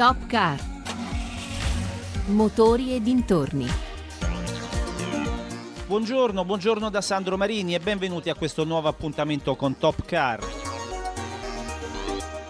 Top Car. Motori e dintorni. Buongiorno, buongiorno da Sandro Marini e benvenuti a questo nuovo appuntamento con Top Car.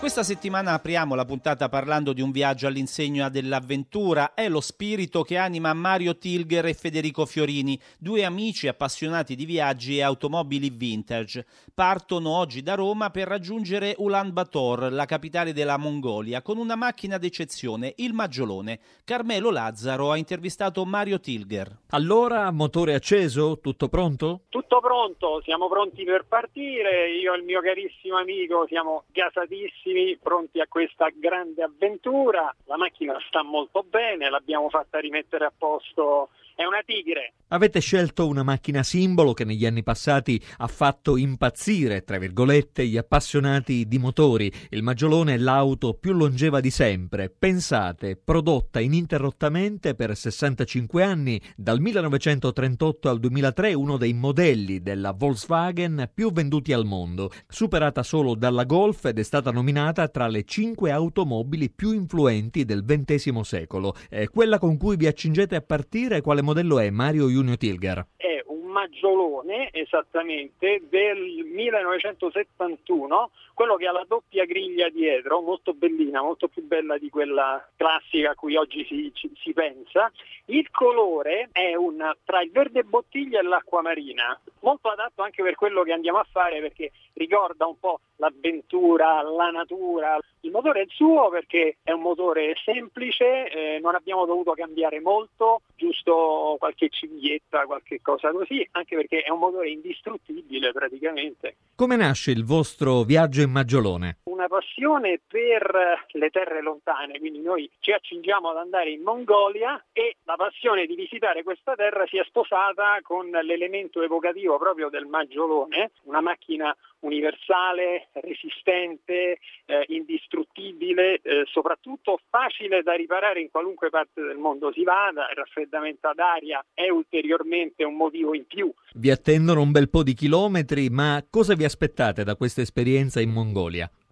Questa settimana apriamo la puntata parlando di un viaggio all'insegna dell'avventura. È lo spirito che anima Mario Tilger e Federico Fiorini, due amici appassionati di viaggi e automobili vintage. Partono oggi da Roma per raggiungere Ulaanbaatar, la capitale della Mongolia, con una macchina d'eccezione, il Maggiolone. Carmelo Lazzaro ha intervistato Mario Tilger. Allora, motore acceso? Tutto pronto? Tutto pronto, siamo pronti per partire. Io e il mio carissimo amico siamo gasatissimi pronti a questa grande avventura. La macchina sta molto bene, l'abbiamo fatta rimettere a posto. È una tigre. Avete scelto una macchina simbolo che negli anni passati ha fatto impazzire, tra virgolette, gli appassionati di motori. Il Maggiolone è l'auto più longeva di sempre. Pensate, prodotta ininterrottamente per 65 anni, dal 1938 al 2003 uno dei modelli della Volkswagen più venduti al mondo, superata solo dalla Golf ed è stata nominata tra le 5 automobili più influenti del XX secolo. È quella con cui vi accingete a partire, quale modello è Mario Junio Tilgar? È un maggiolone esattamente del 1971, quello che ha la doppia griglia dietro, molto bellina, molto più bella di quella classica a cui oggi si, si pensa. Il colore è un, tra il verde bottiglia e l'acqua marina, molto adatto anche per quello che andiamo a fare perché ricorda un po' l'avventura, la natura. Il motore è il suo perché è un motore semplice, eh, non abbiamo dovuto cambiare molto, giusto qualche cinghietta, qualche cosa così, anche perché è un motore indistruttibile praticamente. Come nasce il vostro viaggio in Maggiolone? Una passione per le terre lontane, quindi noi ci accingiamo ad andare in Mongolia e la passione di visitare questa terra si è sposata con l'elemento evocativo proprio del Maggiolone, una macchina universale, resistente, eh, indistruttibile, eh, soprattutto facile da riparare in qualunque parte del mondo si vada, il raffreddamento ad aria è ulteriormente un motivo in più. Vi attendono un bel po' di chilometri, ma cosa vi aspettate da questa esperienza in Mongolia?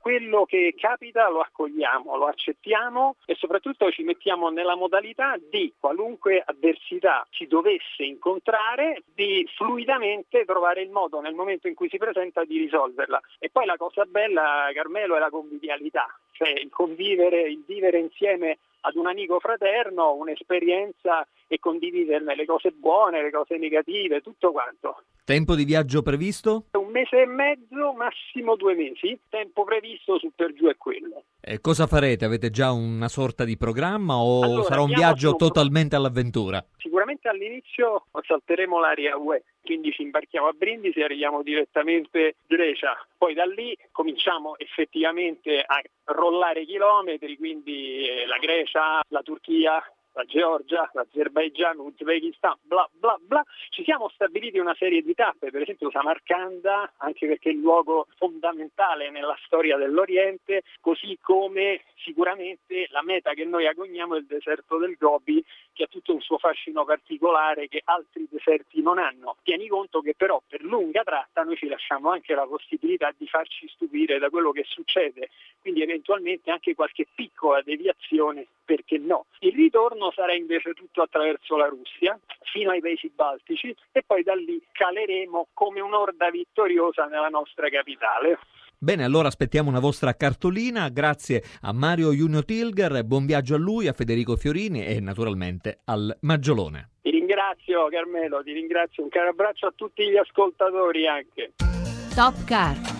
Quello che capita lo accogliamo, lo accettiamo e soprattutto ci mettiamo nella modalità di qualunque avversità ci dovesse incontrare, di fluidamente trovare il modo nel momento in cui si presenta di risolverla. E poi la cosa bella, Carmelo, è la convivialità, cioè il convivere, il vivere insieme ad un amico fraterno un'esperienza e condividerne le cose buone, le cose negative, tutto quanto. Tempo di viaggio previsto? Un mese e mezzo, massimo due mesi. Tempo previsto su per giù è quello. E cosa farete? Avete già una sorta di programma o allora, sarà un viaggio totalmente all'avventura? Sicuramente all'inizio salteremo l'area UE, quindi ci imbarchiamo a Brindisi e arriviamo direttamente in Grecia. Poi da lì cominciamo effettivamente a rollare chilometri, quindi eh, la Grecia, la Turchia, la Georgia, l'Azerbaigian, l'Uzbekistan, bla bla bla. Ci siamo stabiliti una serie di tappe, per esempio Samarcanda, anche perché è il luogo fondamentale nella storia dell'Oriente, così come sicuramente la meta che noi agogniamo è il deserto del Gobi, che ha tutto un suo fascino particolare che altri deserti non hanno. Tieni conto che però per lunga tratta noi ci lasciamo anche la possibilità di farci stupire da quello che succede, quindi eventualmente anche qualche piccola deviazione, perché no. Il ritorno sarà invece tutto attraverso la Russia, fino ai paesi baltici e poi da lì caleremo come un'orda vittoriosa nella nostra capitale. Bene, allora aspettiamo una vostra cartolina. Grazie a Mario Junio Tilger, buon viaggio a lui, a Federico Fiorini e naturalmente al Maggiolone. Ti ringrazio Carmelo, ti ringrazio. Un caro abbraccio a tutti gli ascoltatori anche. Top Car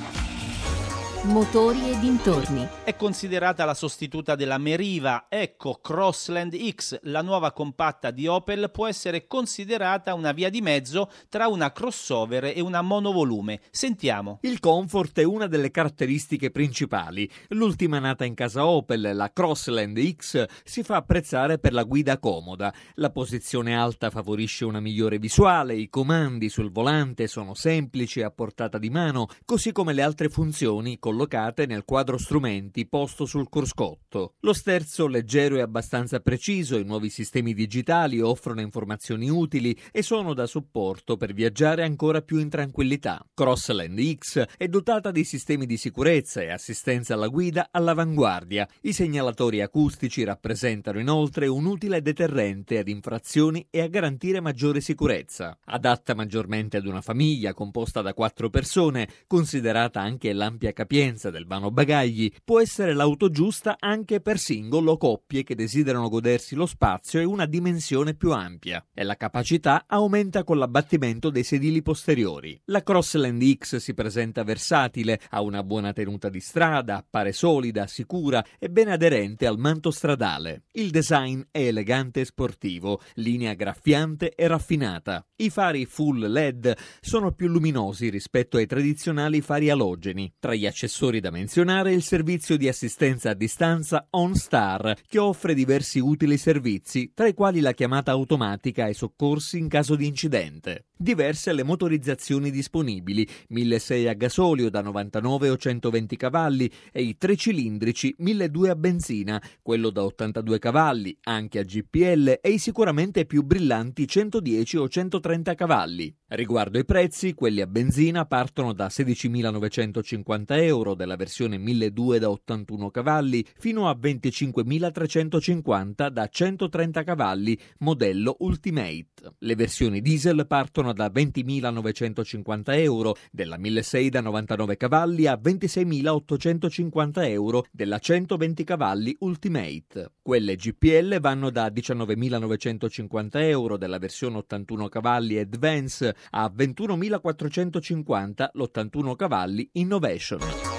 motori e dintorni. È considerata la sostituta della Meriva. Ecco, Crossland X, la nuova compatta di Opel, può essere considerata una via di mezzo tra una crossover e una monovolume. Sentiamo. Il comfort è una delle caratteristiche principali. L'ultima nata in casa Opel, la Crossland X, si fa apprezzare per la guida comoda. La posizione alta favorisce una migliore visuale, i comandi sul volante sono semplici e a portata di mano, così come le altre funzioni collocate nel quadro strumenti posto sul cruscotto. Lo sterzo leggero e abbastanza preciso, i nuovi sistemi digitali offrono informazioni utili e sono da supporto per viaggiare ancora più in tranquillità. Crossland X è dotata di sistemi di sicurezza e assistenza alla guida all'avanguardia. I segnalatori acustici rappresentano inoltre un utile deterrente ad infrazioni e a garantire maggiore sicurezza. Adatta maggiormente ad una famiglia composta da quattro persone, considerata anche l'ampia capienza del vano bagagli, può essere l'auto giusta anche per singolo o coppie che desiderano godersi lo spazio e una dimensione più ampia. E la capacità aumenta con l'abbattimento dei sedili posteriori. La Crossland X si presenta versatile, ha una buona tenuta di strada, appare solida, sicura e ben aderente al manto stradale. Il design è elegante e sportivo, linea graffiante e raffinata. I fari full LED sono più luminosi rispetto ai tradizionali fari alogeni. Tra gli accessori da menzionare il servizio di assistenza a distanza OnStar, che offre diversi utili servizi, tra i quali la chiamata automatica ai soccorsi in caso di incidente. Diverse le motorizzazioni disponibili, 1600 a gasolio da 99 o 120 cavalli e i tre cilindrici 1200 a benzina, quello da 82 cavalli, anche a GPL e i sicuramente più brillanti 110 o 130 cavalli. Riguardo i prezzi, quelli a benzina partono da 16.950 euro della versione 1200 da 81 cavalli fino a 25.350 da 130 cavalli modello Ultimate. Le versioni diesel partono da 20.950 euro della 1600 da 99 cavalli a 26.850 euro della 120 cavalli Ultimate. Quelle GPL vanno da 19.950 euro della versione 81 cavalli Advance a 21.450 l'81 cavalli Innovation.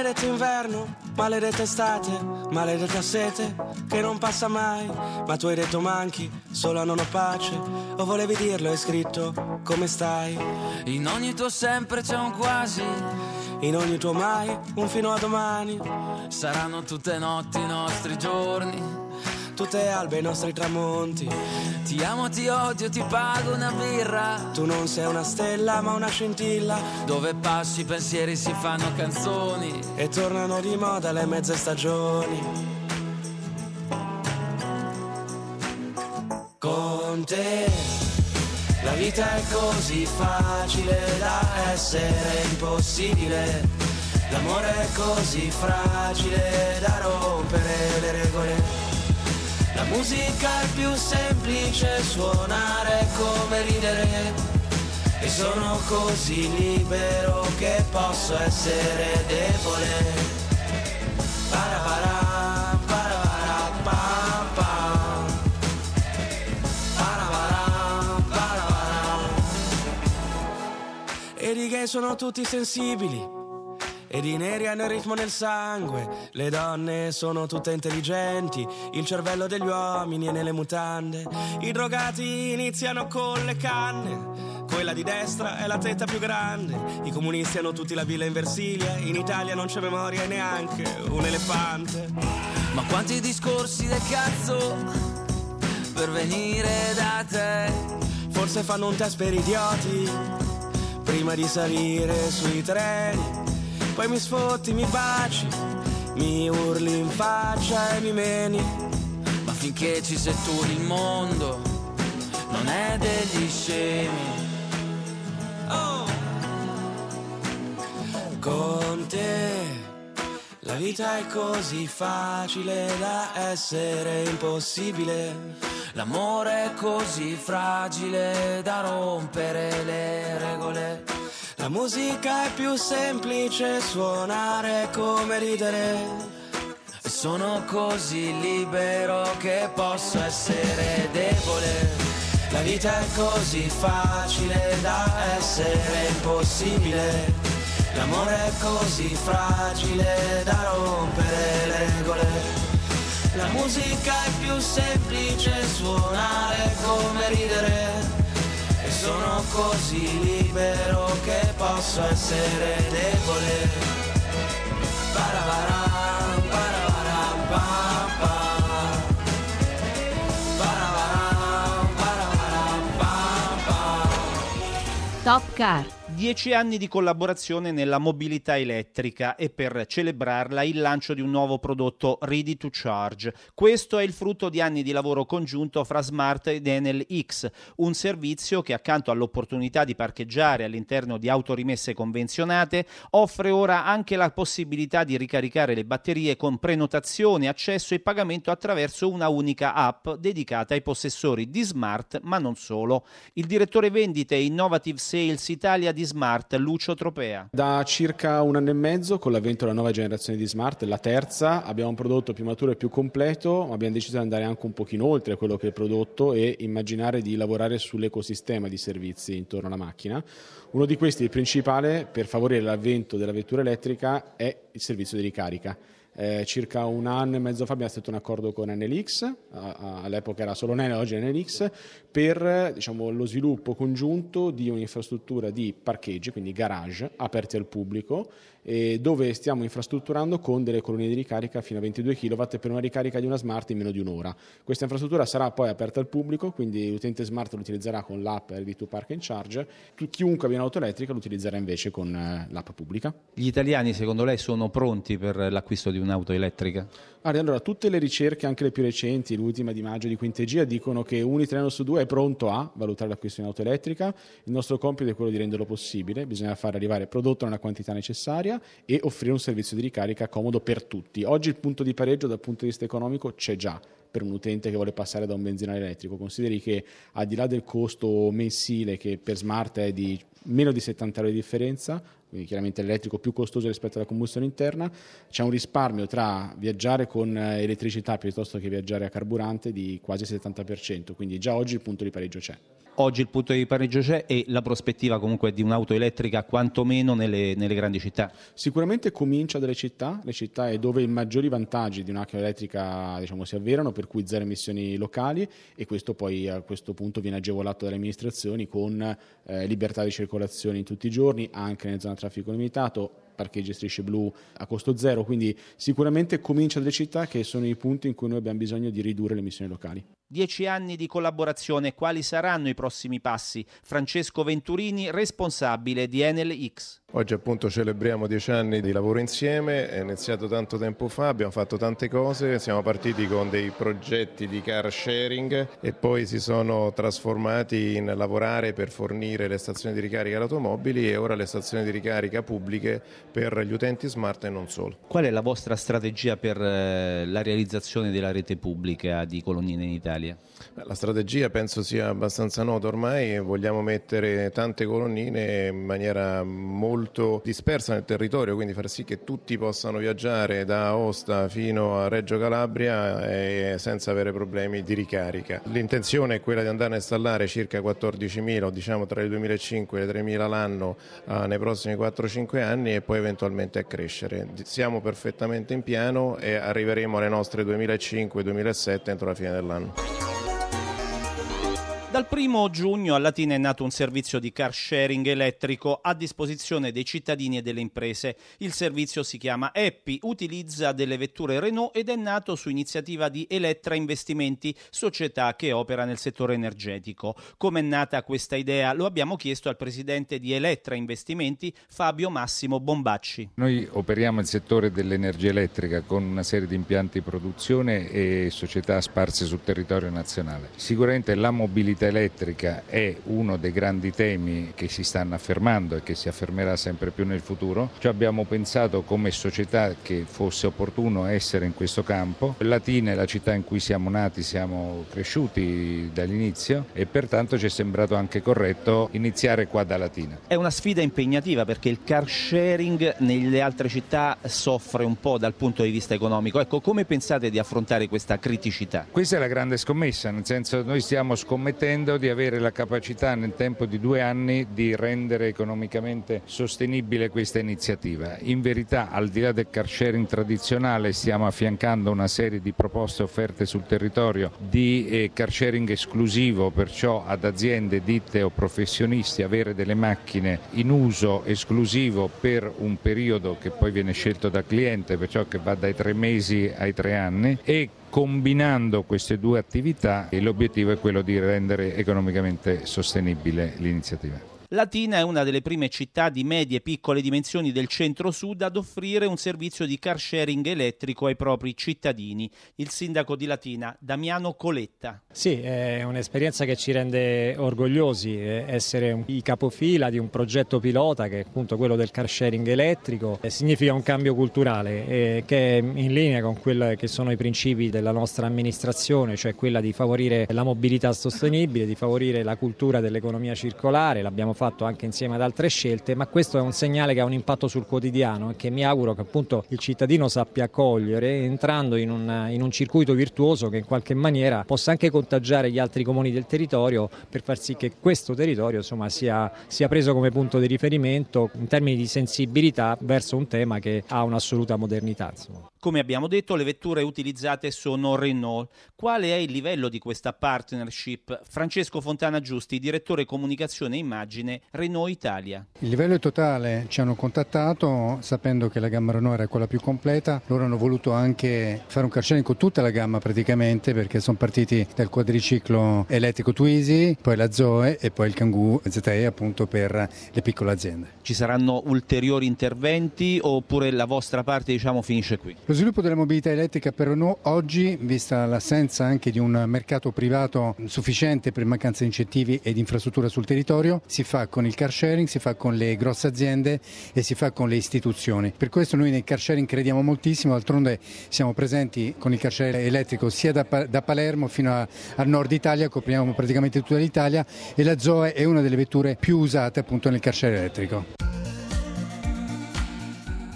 Maledetto inverno, maledetta estate, maledetta sete che non passa mai. Ma tu hai detto manchi, solo non ho pace. O volevi dirlo, hai scritto come stai. In ogni tuo sempre c'è un quasi. In ogni tuo mai, un fino a domani. Saranno tutte notti i nostri giorni. Tutte albe i nostri tramonti. Ti amo, ti odio, ti pago una birra. Tu non sei una stella, ma una scintilla. Dove passi i pensieri si fanno canzoni. E tornano di moda le mezze stagioni. Con te la vita è così facile da essere impossibile. L'amore è così fragile da rompere le regole. La musica è più semplice, suonare come ridere. E sono così libero che posso essere debole. Parapara. Ed i gay sono tutti sensibili. Ed i neri hanno il ritmo nel sangue, le donne sono tutte intelligenti, il cervello degli uomini è nelle mutande, i drogati iniziano con le canne, quella di destra è la tetta più grande, i comunisti hanno tutti la villa in Versilia, in Italia non c'è memoria e neanche un elefante. Ma quanti discorsi del cazzo per venire da te? Forse fanno un test per idioti, prima di salire sui treni poi mi sfotti, mi baci, mi urli in faccia e mi meni. Ma finché ci sei tu il mondo non è degli scemi. Oh. Con te la vita è così facile da essere impossibile. L'amore è così fragile da rompere le regole. La musica è più semplice, suonare come ridere. Sono così libero che posso essere debole. La vita è così facile da essere impossibile. L'amore è così fragile da rompere le regole. La musica è più semplice, suonare come ridere sono così libero che posso essere debole. Parabaram, parabaram, pam, pam Parabaram, parabaram, pam, pam Top Car. Dieci anni di collaborazione nella mobilità elettrica e per celebrarla il lancio di un nuovo prodotto Ready to Charge. Questo è il frutto di anni di lavoro congiunto fra Smart ed Enel X, un servizio che accanto all'opportunità di parcheggiare all'interno di autorimesse convenzionate offre ora anche la possibilità di ricaricare le batterie con prenotazione, accesso e pagamento attraverso una unica app dedicata ai possessori di Smart, ma non solo. Il direttore vendite Innovative Sales Italia di Smart, Lucio Tropea. Da circa un anno e mezzo, con l'avvento della nuova generazione di Smart, la terza, abbiamo un prodotto più maturo e più completo, ma abbiamo deciso di andare anche un pochino oltre quello che è il prodotto e immaginare di lavorare sull'ecosistema di servizi intorno alla macchina. Uno di questi, il principale, per favorire l'avvento della vettura elettrica, è il servizio di ricarica. Eh, circa un anno e mezzo fa abbiamo stretto un accordo con NLX, all'epoca era solo Enel, oggi è NLX, per diciamo, lo sviluppo congiunto di un'infrastruttura di parcheggi, quindi garage, aperti al pubblico, dove stiamo infrastrutturando con delle colonie di ricarica fino a 22 kW per una ricarica di una smart in meno di un'ora. Questa infrastruttura sarà poi aperta al pubblico, quindi l'utente smart lo utilizzerà con l'app RD2 Park and Charge, chiunque abbia un'auto elettrica lo utilizzerà invece con eh, l'app pubblica. Gli italiani secondo lei sono pronti per l'acquisto di un'auto elettrica? Allora, tutte le ricerche, anche le più recenti, l'ultima di maggio di Quintegia, dicono che un italiano su due è pronto a valutare l'acquisto di un'auto elettrica. Il nostro compito è quello di renderlo possibile, bisogna far arrivare il prodotto nella quantità necessaria e offrire un servizio di ricarica comodo per tutti. Oggi il punto di pareggio dal punto di vista economico c'è già per un utente che vuole passare da un benzinaio elettrico. Consideri che al di là del costo mensile che per smart è di meno di 70 euro di differenza, quindi chiaramente l'elettrico più costoso rispetto alla combustione interna, c'è un risparmio tra viaggiare con eh, elettricità piuttosto che viaggiare a carburante di quasi 70%, quindi già oggi il punto di pareggio c'è. Oggi il punto di pareggio c'è e la prospettiva comunque di un'auto elettrica quantomeno nelle, nelle grandi città? Sicuramente comincia dalle città, le città è dove i maggiori vantaggi di un'auto elettrica diciamo, si avverano, per cui zero emissioni locali e questo poi a questo punto viene agevolato dalle amministrazioni con eh, libertà di circolazione in tutti i giorni, anche nelle zone traffico limitato, parcheggi strisce blu a costo zero, quindi sicuramente comincia dalle città che sono i punti in cui noi abbiamo bisogno di ridurre le emissioni locali. Dieci anni di collaborazione, quali saranno i prossimi passi? Francesco Venturini, responsabile di Enel X. Oggi appunto celebriamo dieci anni di lavoro insieme, è iniziato tanto tempo fa, abbiamo fatto tante cose, siamo partiti con dei progetti di car sharing e poi si sono trasformati in lavorare per fornire le stazioni di ricarica alle automobili e ora le stazioni di ricarica pubbliche per gli utenti smart e non solo. Qual è la vostra strategia per eh, la realizzazione della rete pubblica di colonnine in Italia? далее. La strategia penso sia abbastanza nota ormai, vogliamo mettere tante colonnine in maniera molto dispersa nel territorio, quindi far sì che tutti possano viaggiare da Aosta fino a Reggio Calabria eh, senza avere problemi di ricarica. L'intenzione è quella di andare a installare circa 14.000, diciamo tra i 2.500 e i 3.000 l'anno eh, nei prossimi 4-5 anni e poi eventualmente a crescere. Siamo perfettamente in piano e arriveremo alle nostre 2005-2007 entro la fine dell'anno. Dal primo giugno a Latina è nato un servizio di car sharing elettrico a disposizione dei cittadini e delle imprese. Il servizio si chiama EPI, utilizza delle vetture Renault ed è nato su iniziativa di Elettra Investimenti, società che opera nel settore energetico. Come è nata questa idea? Lo abbiamo chiesto al presidente di Elettra Investimenti, Fabio Massimo Bombacci. Noi operiamo nel settore dell'energia elettrica con una serie di impianti di produzione e società sparse sul territorio nazionale. Sicuramente la mobilità elettrica è uno dei grandi temi che si stanno affermando e che si affermerà sempre più nel futuro. Ci abbiamo pensato come società che fosse opportuno essere in questo campo. Latina è la città in cui siamo nati, siamo cresciuti dall'inizio e pertanto ci è sembrato anche corretto iniziare qua da Latina. È una sfida impegnativa perché il car sharing nelle altre città soffre un po' dal punto di vista economico. Ecco, come pensate di affrontare questa criticità? Questa è la grande scommessa, nel senso noi stiamo scommettendo pretendo di avere la capacità nel tempo di due anni di rendere economicamente sostenibile questa iniziativa. In verità, al di là del car sharing tradizionale, stiamo affiancando una serie di proposte offerte sul territorio di eh, car sharing esclusivo, perciò ad aziende, ditte o professionisti avere delle macchine in uso esclusivo per un periodo che poi viene scelto dal cliente, perciò che va dai tre mesi ai tre anni e combinando queste due attività l'obiettivo è quello di rendere economicamente sostenibile l'iniziativa. Latina è una delle prime città di medie e piccole dimensioni del centro-sud ad offrire un servizio di car sharing elettrico ai propri cittadini. Il sindaco di Latina, Damiano Coletta. Sì, è un'esperienza che ci rende orgogliosi eh, essere i capofila di un progetto pilota che è appunto quello del car sharing elettrico. Significa un cambio culturale eh, che è in linea con quelli che sono i principi della nostra amministrazione, cioè quella di favorire la mobilità sostenibile, di favorire la cultura dell'economia circolare. L'abbiamo fatto anche insieme ad altre scelte, ma questo è un segnale che ha un impatto sul quotidiano e che mi auguro che appunto il cittadino sappia cogliere entrando in un, in un circuito virtuoso che in qualche maniera possa anche contagiare gli altri comuni del territorio per far sì che questo territorio insomma, sia, sia preso come punto di riferimento in termini di sensibilità verso un tema che ha un'assoluta modernità. Insomma. Come abbiamo detto, le vetture utilizzate sono Renault. Quale è il livello di questa partnership? Francesco Fontana Giusti, direttore comunicazione e immagine Renault Italia. Il livello è totale, ci hanno contattato sapendo che la gamma Renault era quella più completa, loro hanno voluto anche fare un car sharing con tutta la gamma praticamente perché sono partiti dal quadriciclo elettrico Twizy, poi la Zoe e poi il Kangoo ZE appunto per le piccole aziende. Ci saranno ulteriori interventi oppure la vostra parte diciamo finisce qui? Lo sviluppo della mobilità elettrica per Renault oggi, vista l'assenza anche di un mercato privato sufficiente per mancanza di incentivi e di infrastruttura sul territorio, si fa con il car sharing, si fa con le grosse aziende e si fa con le istituzioni. Per questo noi nel car sharing crediamo moltissimo, d'altronde siamo presenti con il car sharing elettrico sia da, da Palermo fino a, al nord Italia, copriamo praticamente tutta l'Italia e la Zoe è una delle vetture più usate appunto nel car sharing elettrico.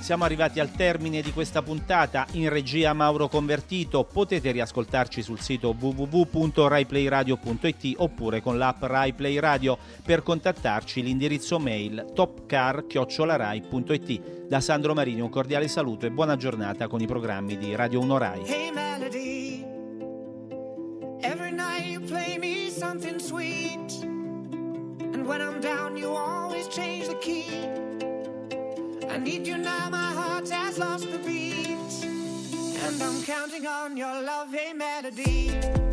Siamo arrivati al termine di questa puntata. In regia Mauro Convertito. Potete riascoltarci sul sito www.raiplayradio.it oppure con l'app RaiPlay Radio. Per contattarci l'indirizzo mail topcar.it. Da Sandro Marini un cordiale saluto e buona giornata con i programmi di Radio 1 Rai. Hey Melody, every night you play me something sweet. And when I'm down you always change the key. I need you now, my heart has lost the beat. And I'm counting on your love, hey melody.